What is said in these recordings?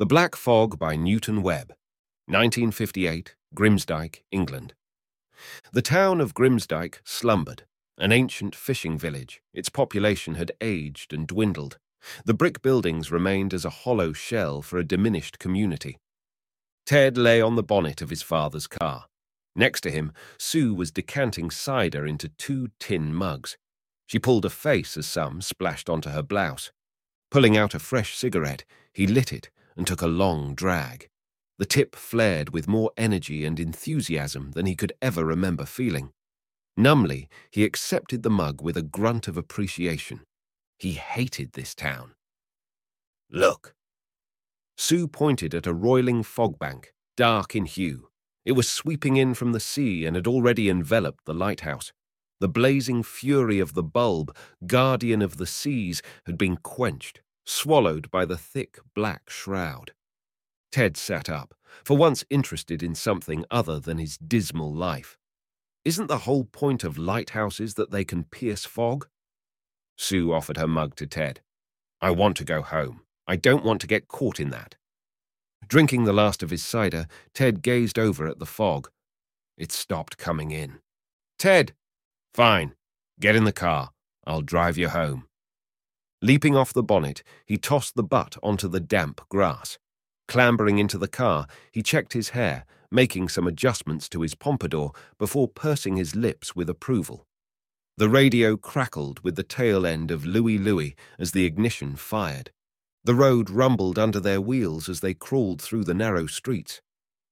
The Black Fog by Newton Webb, 1958, Grimsdyke, England. The town of Grimsdyke slumbered, an ancient fishing village. Its population had aged and dwindled. The brick buildings remained as a hollow shell for a diminished community. Ted lay on the bonnet of his father's car. Next to him, Sue was decanting cider into two tin mugs. She pulled a face as some splashed onto her blouse. Pulling out a fresh cigarette, he lit it and took a long drag. The tip flared with more energy and enthusiasm than he could ever remember feeling. Numbly, he accepted the mug with a grunt of appreciation. He hated this town. Look. Sue pointed at a roiling fog bank, dark in hue. It was sweeping in from the sea and had already enveloped the lighthouse. The blazing fury of the bulb, guardian of the seas, had been quenched, swallowed by the thick black shroud. Ted sat up, for once interested in something other than his dismal life. Isn't the whole point of lighthouses that they can pierce fog? Sue offered her mug to Ted. I want to go home. I don't want to get caught in that. Drinking the last of his cider, Ted gazed over at the fog. It stopped coming in. Ted! Fine. Get in the car. I'll drive you home. Leaping off the bonnet, he tossed the butt onto the damp grass. Clambering into the car, he checked his hair, making some adjustments to his pompadour before pursing his lips with approval. The radio crackled with the tail end of Louie Louie as the ignition fired. The road rumbled under their wheels as they crawled through the narrow streets.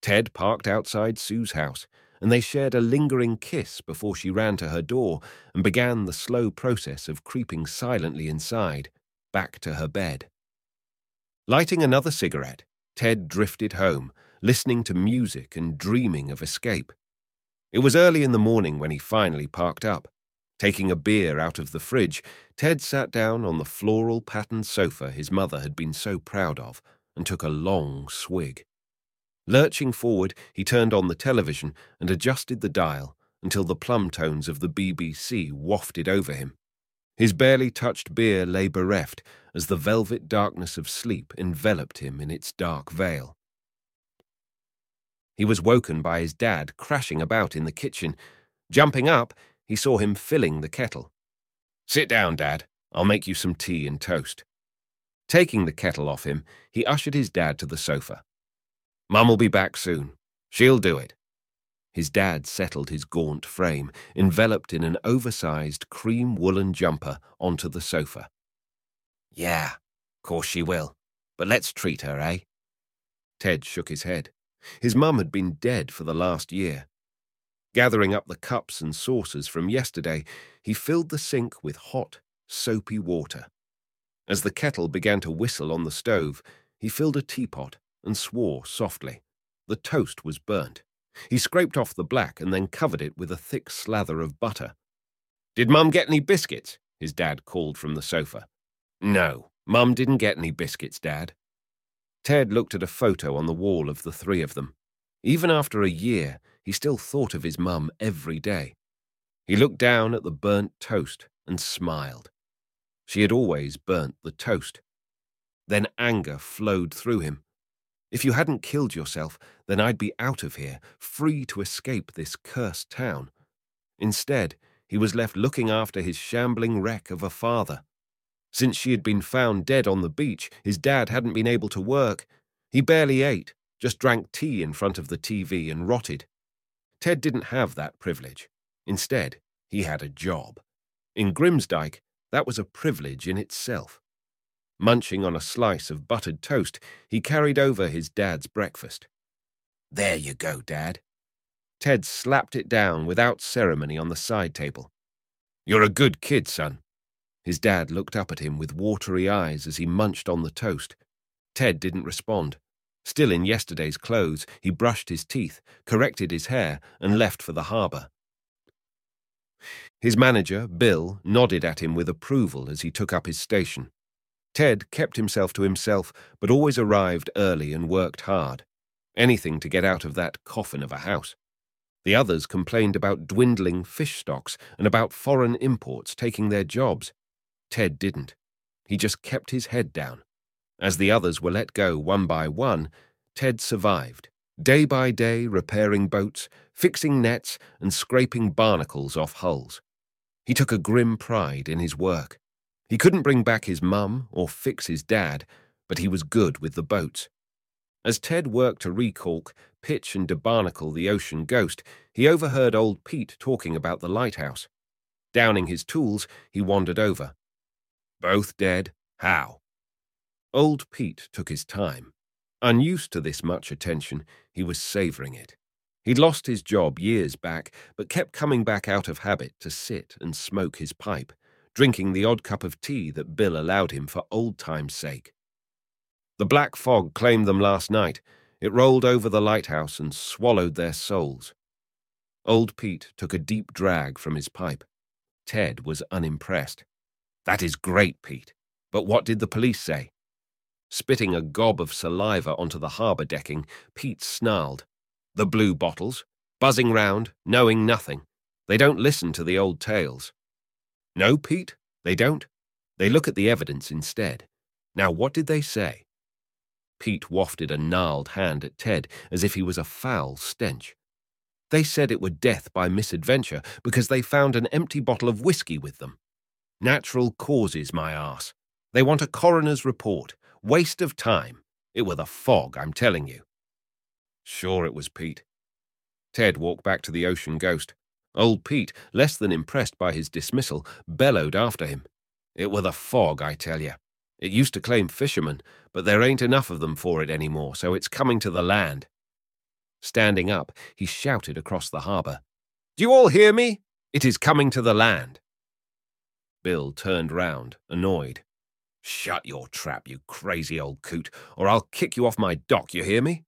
Ted parked outside Sue's house, and they shared a lingering kiss before she ran to her door and began the slow process of creeping silently inside, back to her bed. Lighting another cigarette, Ted drifted home, listening to music and dreaming of escape. It was early in the morning when he finally parked up. Taking a beer out of the fridge, Ted sat down on the floral patterned sofa his mother had been so proud of and took a long swig. Lurching forward, he turned on the television and adjusted the dial until the plum tones of the BBC wafted over him. His barely touched beer lay bereft as the velvet darkness of sleep enveloped him in its dark veil. He was woken by his dad crashing about in the kitchen. Jumping up, he saw him filling the kettle. Sit down, Dad. I'll make you some tea and toast. Taking the kettle off him, he ushered his dad to the sofa. Mum'll be back soon. She'll do it. His dad settled his gaunt frame, enveloped in an oversized cream woolen jumper, onto the sofa. Yeah, course she will. But let's treat her, eh? Ted shook his head. His mum had been dead for the last year. Gathering up the cups and saucers from yesterday, he filled the sink with hot, soapy water. As the kettle began to whistle on the stove, he filled a teapot and swore softly. The toast was burnt. He scraped off the black and then covered it with a thick slather of butter. Did Mum get any biscuits? His dad called from the sofa. No, Mum didn't get any biscuits, Dad. Ted looked at a photo on the wall of the three of them. Even after a year, he still thought of his mum every day. He looked down at the burnt toast and smiled. She had always burnt the toast. Then anger flowed through him. If you hadn't killed yourself, then I'd be out of here, free to escape this cursed town. Instead, he was left looking after his shambling wreck of a father. Since she had been found dead on the beach, his dad hadn't been able to work. He barely ate, just drank tea in front of the TV and rotted. Ted didn't have that privilege. Instead, he had a job. In Grimsdyke, that was a privilege in itself. Munching on a slice of buttered toast, he carried over his dad's breakfast. There you go, Dad. Ted slapped it down without ceremony on the side table. You're a good kid, son. His dad looked up at him with watery eyes as he munched on the toast. Ted didn't respond. Still in yesterday's clothes, he brushed his teeth, corrected his hair, and left for the harbour. His manager, Bill, nodded at him with approval as he took up his station. Ted kept himself to himself, but always arrived early and worked hard. Anything to get out of that coffin of a house. The others complained about dwindling fish stocks and about foreign imports taking their jobs. Ted didn't. He just kept his head down. As the others were let go one by one, Ted survived, day by day repairing boats, fixing nets, and scraping barnacles off hulls. He took a grim pride in his work. He couldn't bring back his mum or fix his dad, but he was good with the boat. As Ted worked to recaulk, pitch, and debarnacle the Ocean Ghost, he overheard old Pete talking about the lighthouse. Downing his tools, he wandered over. Both dead? How? Old Pete took his time. Unused to this much attention, he was savouring it. He'd lost his job years back, but kept coming back out of habit to sit and smoke his pipe, drinking the odd cup of tea that Bill allowed him for old time's sake. The black fog claimed them last night. It rolled over the lighthouse and swallowed their souls. Old Pete took a deep drag from his pipe. Ted was unimpressed. That is great, Pete. But what did the police say? Spitting a gob of saliva onto the harbour decking, Pete snarled. The blue bottles, buzzing round, knowing nothing. They don't listen to the old tales. No, Pete, they don't. They look at the evidence instead. Now, what did they say? Pete wafted a gnarled hand at Ted as if he was a foul stench. They said it were death by misadventure because they found an empty bottle of whiskey with them. Natural causes, my ass. They want a coroner's report. Waste of time. It were the fog, I'm telling you. Sure it was Pete. Ted walked back to the ocean ghost. Old Pete, less than impressed by his dismissal, bellowed after him. It were the fog, I tell you. It used to claim fishermen, but there ain't enough of them for it any more, so it's coming to the land. Standing up, he shouted across the harbour. Do you all hear me? It is coming to the land. Bill turned round, annoyed. Shut your trap, you crazy old coot, or I'll kick you off my dock, you hear me?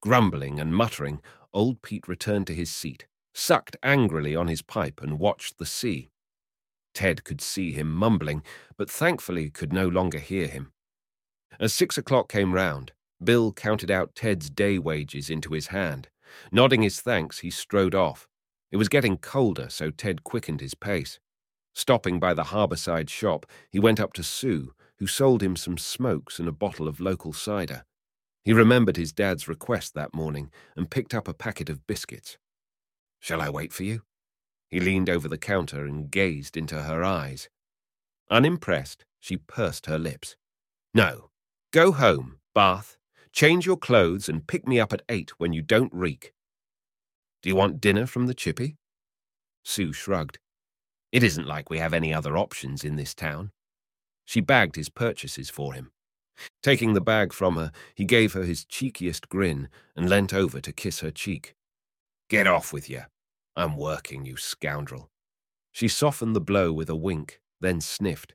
Grumbling and muttering, old Pete returned to his seat, sucked angrily on his pipe, and watched the sea. Ted could see him mumbling, but thankfully could no longer hear him. As six o'clock came round, Bill counted out Ted's day wages into his hand. Nodding his thanks, he strode off. It was getting colder, so Ted quickened his pace. Stopping by the harbourside shop, he went up to Sue, who sold him some smokes and a bottle of local cider. He remembered his dad's request that morning and picked up a packet of biscuits. Shall I wait for you? He leaned over the counter and gazed into her eyes. Unimpressed, she pursed her lips. No. Go home, bath, change your clothes, and pick me up at eight when you don't reek. Do you want dinner from the chippy? Sue shrugged. It isn't like we have any other options in this town. She bagged his purchases for him. Taking the bag from her, he gave her his cheekiest grin and leant over to kiss her cheek. Get off with you. I'm working, you scoundrel. She softened the blow with a wink, then sniffed.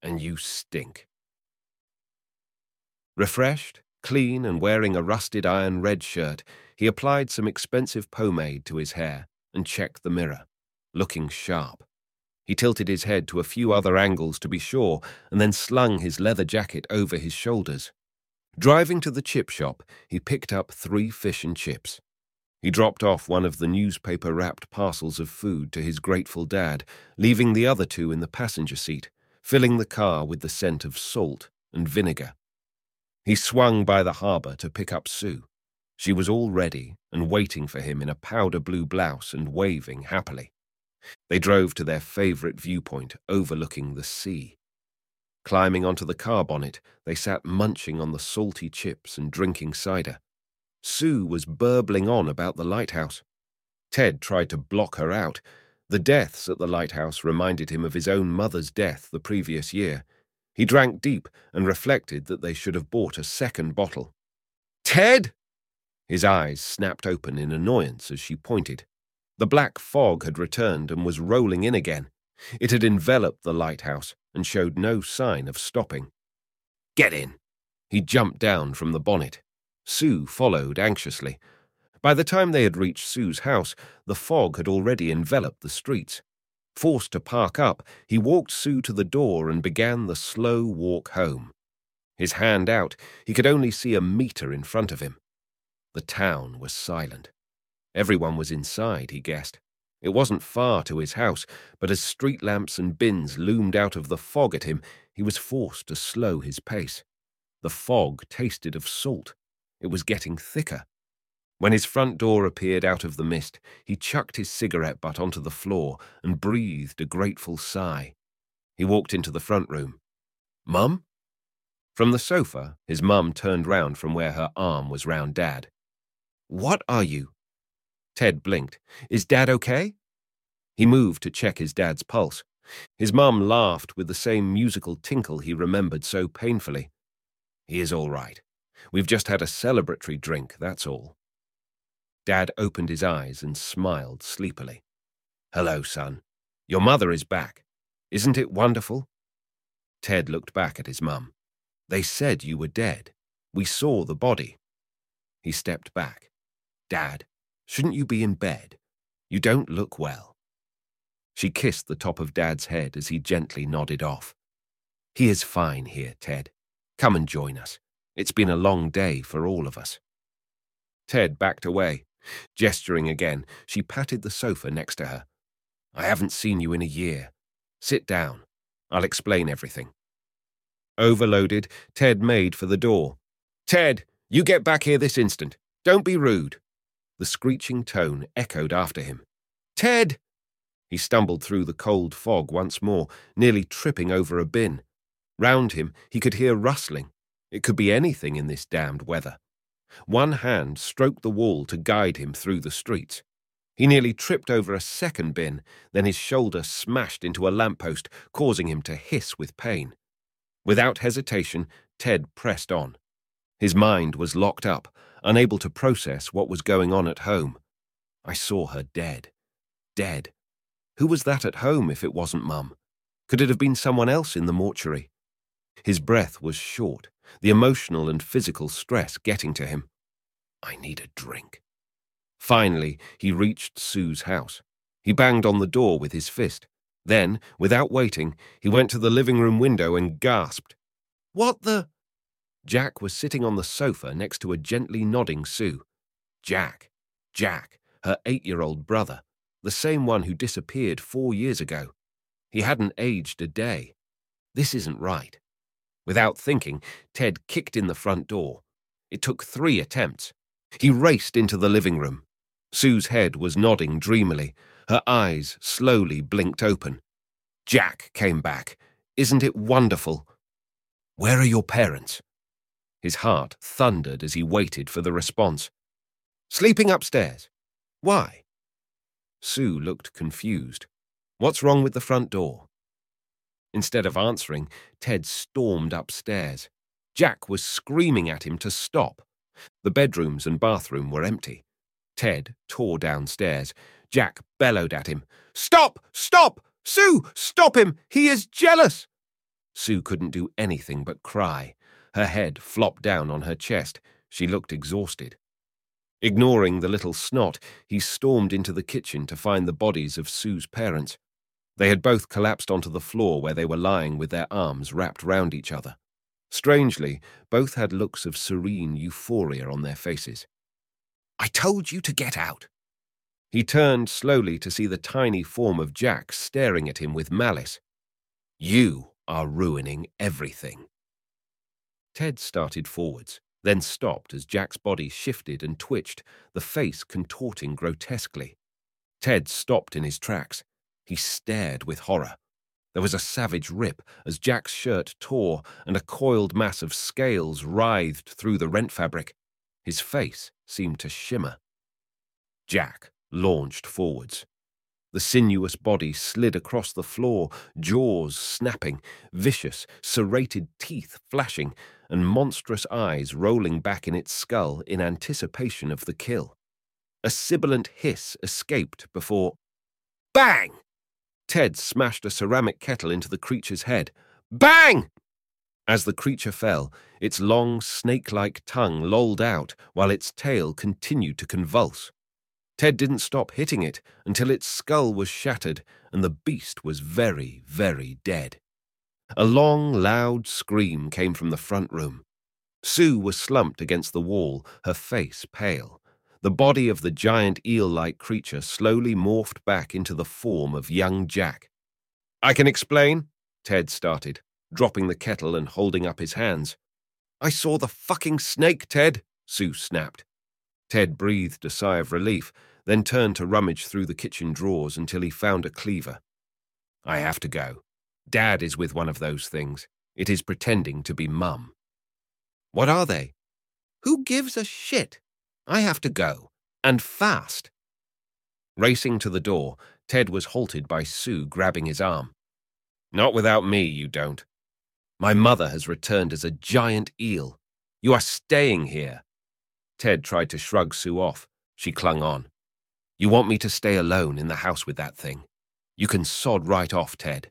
And you stink. Refreshed, clean, and wearing a rusted iron red shirt, he applied some expensive pomade to his hair and checked the mirror, looking sharp. He tilted his head to a few other angles to be sure, and then slung his leather jacket over his shoulders. Driving to the chip shop, he picked up three fish and chips. He dropped off one of the newspaper wrapped parcels of food to his grateful dad, leaving the other two in the passenger seat, filling the car with the scent of salt and vinegar. He swung by the harbour to pick up Sue. She was all ready and waiting for him in a powder blue blouse and waving happily. They drove to their favourite viewpoint overlooking the sea. Climbing onto the car bonnet, they sat munching on the salty chips and drinking cider. Sue was burbling on about the lighthouse. Ted tried to block her out. The deaths at the lighthouse reminded him of his own mother's death the previous year. He drank deep and reflected that they should have bought a second bottle. Ted! His eyes snapped open in annoyance as she pointed. The black fog had returned and was rolling in again. It had enveloped the lighthouse and showed no sign of stopping. Get in! He jumped down from the bonnet. Sue followed anxiously. By the time they had reached Sue's house, the fog had already enveloped the streets. Forced to park up, he walked Sue to the door and began the slow walk home. His hand out, he could only see a metre in front of him. The town was silent. Everyone was inside, he guessed. It wasn't far to his house, but as street lamps and bins loomed out of the fog at him, he was forced to slow his pace. The fog tasted of salt. It was getting thicker. When his front door appeared out of the mist, he chucked his cigarette butt onto the floor and breathed a grateful sigh. He walked into the front room. Mum? From the sofa, his mum turned round from where her arm was round Dad. What are you? Ted blinked. Is Dad okay? He moved to check his dad's pulse. His mum laughed with the same musical tinkle he remembered so painfully. He is all right. We've just had a celebratory drink, that's all. Dad opened his eyes and smiled sleepily. Hello, son. Your mother is back. Isn't it wonderful? Ted looked back at his mum. They said you were dead. We saw the body. He stepped back. Dad, shouldn't you be in bed? You don't look well. She kissed the top of Dad's head as he gently nodded off. He is fine here, Ted. Come and join us. It's been a long day for all of us. Ted backed away. Gesturing again, she patted the sofa next to her. I haven't seen you in a year. Sit down. I'll explain everything. Overloaded, Ted made for the door. Ted, you get back here this instant. Don't be rude. The screeching tone echoed after him. Ted! He stumbled through the cold fog once more, nearly tripping over a bin. Round him, he could hear rustling. It could be anything in this damned weather. One hand stroked the wall to guide him through the streets. He nearly tripped over a second bin, then his shoulder smashed into a lamppost, causing him to hiss with pain. Without hesitation, Ted pressed on. His mind was locked up, unable to process what was going on at home. I saw her dead. Dead. Who was that at home if it wasn't Mum? Could it have been someone else in the mortuary? His breath was short, the emotional and physical stress getting to him. I need a drink. Finally, he reached Sue's house. He banged on the door with his fist. Then, without waiting, he went to the living room window and gasped. What the? Jack was sitting on the sofa next to a gently nodding Sue. Jack. Jack, her eight year old brother, the same one who disappeared four years ago. He hadn't aged a day. This isn't right. Without thinking, Ted kicked in the front door. It took three attempts. He raced into the living room. Sue's head was nodding dreamily, her eyes slowly blinked open. Jack came back. Isn't it wonderful? Where are your parents? His heart thundered as he waited for the response. Sleeping upstairs. Why? Sue looked confused. What's wrong with the front door? Instead of answering, Ted stormed upstairs. Jack was screaming at him to stop. The bedrooms and bathroom were empty. Ted tore downstairs. Jack bellowed at him. Stop! Stop! Sue! Stop him! He is jealous! Sue couldn't do anything but cry. Her head flopped down on her chest. She looked exhausted. Ignoring the little snot, he stormed into the kitchen to find the bodies of Sue's parents. They had both collapsed onto the floor where they were lying with their arms wrapped round each other. Strangely, both had looks of serene euphoria on their faces. I told you to get out. He turned slowly to see the tiny form of Jack staring at him with malice. You are ruining everything. Ted started forwards, then stopped as Jack's body shifted and twitched, the face contorting grotesquely. Ted stopped in his tracks. He stared with horror. There was a savage rip as Jack's shirt tore and a coiled mass of scales writhed through the rent fabric. His face seemed to shimmer. Jack launched forwards. The sinuous body slid across the floor, jaws snapping, vicious, serrated teeth flashing, and monstrous eyes rolling back in its skull in anticipation of the kill. A sibilant hiss escaped before. Bang! Ted smashed a ceramic kettle into the creature's head. Bang! As the creature fell, its long, snake like tongue lolled out while its tail continued to convulse. Ted didn't stop hitting it until its skull was shattered and the beast was very, very dead. A long, loud scream came from the front room. Sue was slumped against the wall, her face pale. The body of the giant eel like creature slowly morphed back into the form of young Jack. I can explain, Ted started, dropping the kettle and holding up his hands. I saw the fucking snake, Ted, Sue snapped. Ted breathed a sigh of relief, then turned to rummage through the kitchen drawers until he found a cleaver. I have to go. Dad is with one of those things. It is pretending to be Mum. What are they? Who gives a shit? I have to go. And fast. Racing to the door, Ted was halted by Sue grabbing his arm. Not without me, you don't. My mother has returned as a giant eel. You are staying here. Ted tried to shrug Sue off. She clung on. You want me to stay alone in the house with that thing? You can sod right off, Ted.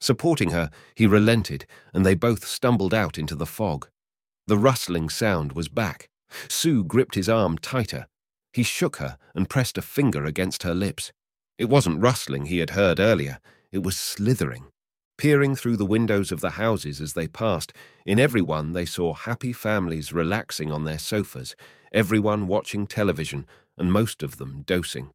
Supporting her, he relented, and they both stumbled out into the fog. The rustling sound was back. Sue gripped his arm tighter. He shook her and pressed a finger against her lips. It wasn't rustling he had heard earlier, it was slithering. Peering through the windows of the houses as they passed, in every one they saw happy families relaxing on their sofas, everyone watching television, and most of them dosing.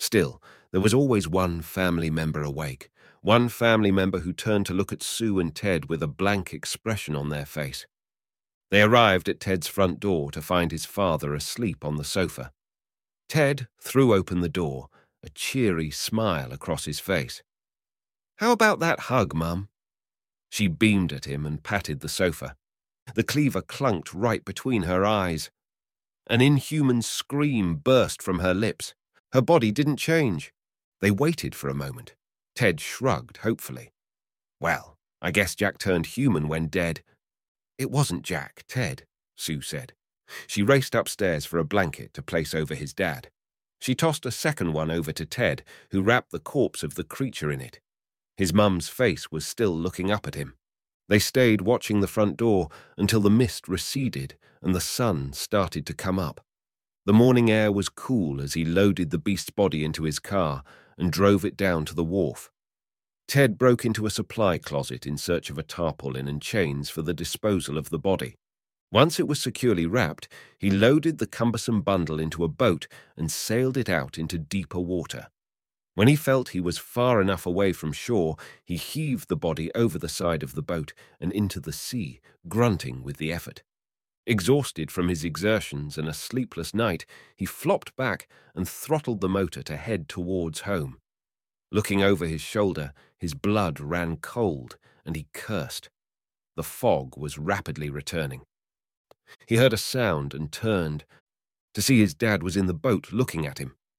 Still, there was always one family member awake, one family member who turned to look at Sue and Ted with a blank expression on their face. They arrived at Ted's front door to find his father asleep on the sofa. Ted threw open the door, a cheery smile across his face. How about that hug, Mum? She beamed at him and patted the sofa. The cleaver clunked right between her eyes. An inhuman scream burst from her lips. Her body didn't change. They waited for a moment. Ted shrugged hopefully. Well, I guess Jack turned human when dead. It wasn't Jack, Ted, Sue said. She raced upstairs for a blanket to place over his dad. She tossed a second one over to Ted, who wrapped the corpse of the creature in it. His mum's face was still looking up at him. They stayed watching the front door until the mist receded and the sun started to come up. The morning air was cool as he loaded the beast's body into his car and drove it down to the wharf. Ted broke into a supply closet in search of a tarpaulin and chains for the disposal of the body. Once it was securely wrapped, he loaded the cumbersome bundle into a boat and sailed it out into deeper water. When he felt he was far enough away from shore, he heaved the body over the side of the boat and into the sea, grunting with the effort. Exhausted from his exertions and a sleepless night, he flopped back and throttled the motor to head towards home. Looking over his shoulder, his blood ran cold and he cursed. The fog was rapidly returning. He heard a sound and turned. To see his dad was in the boat looking at him.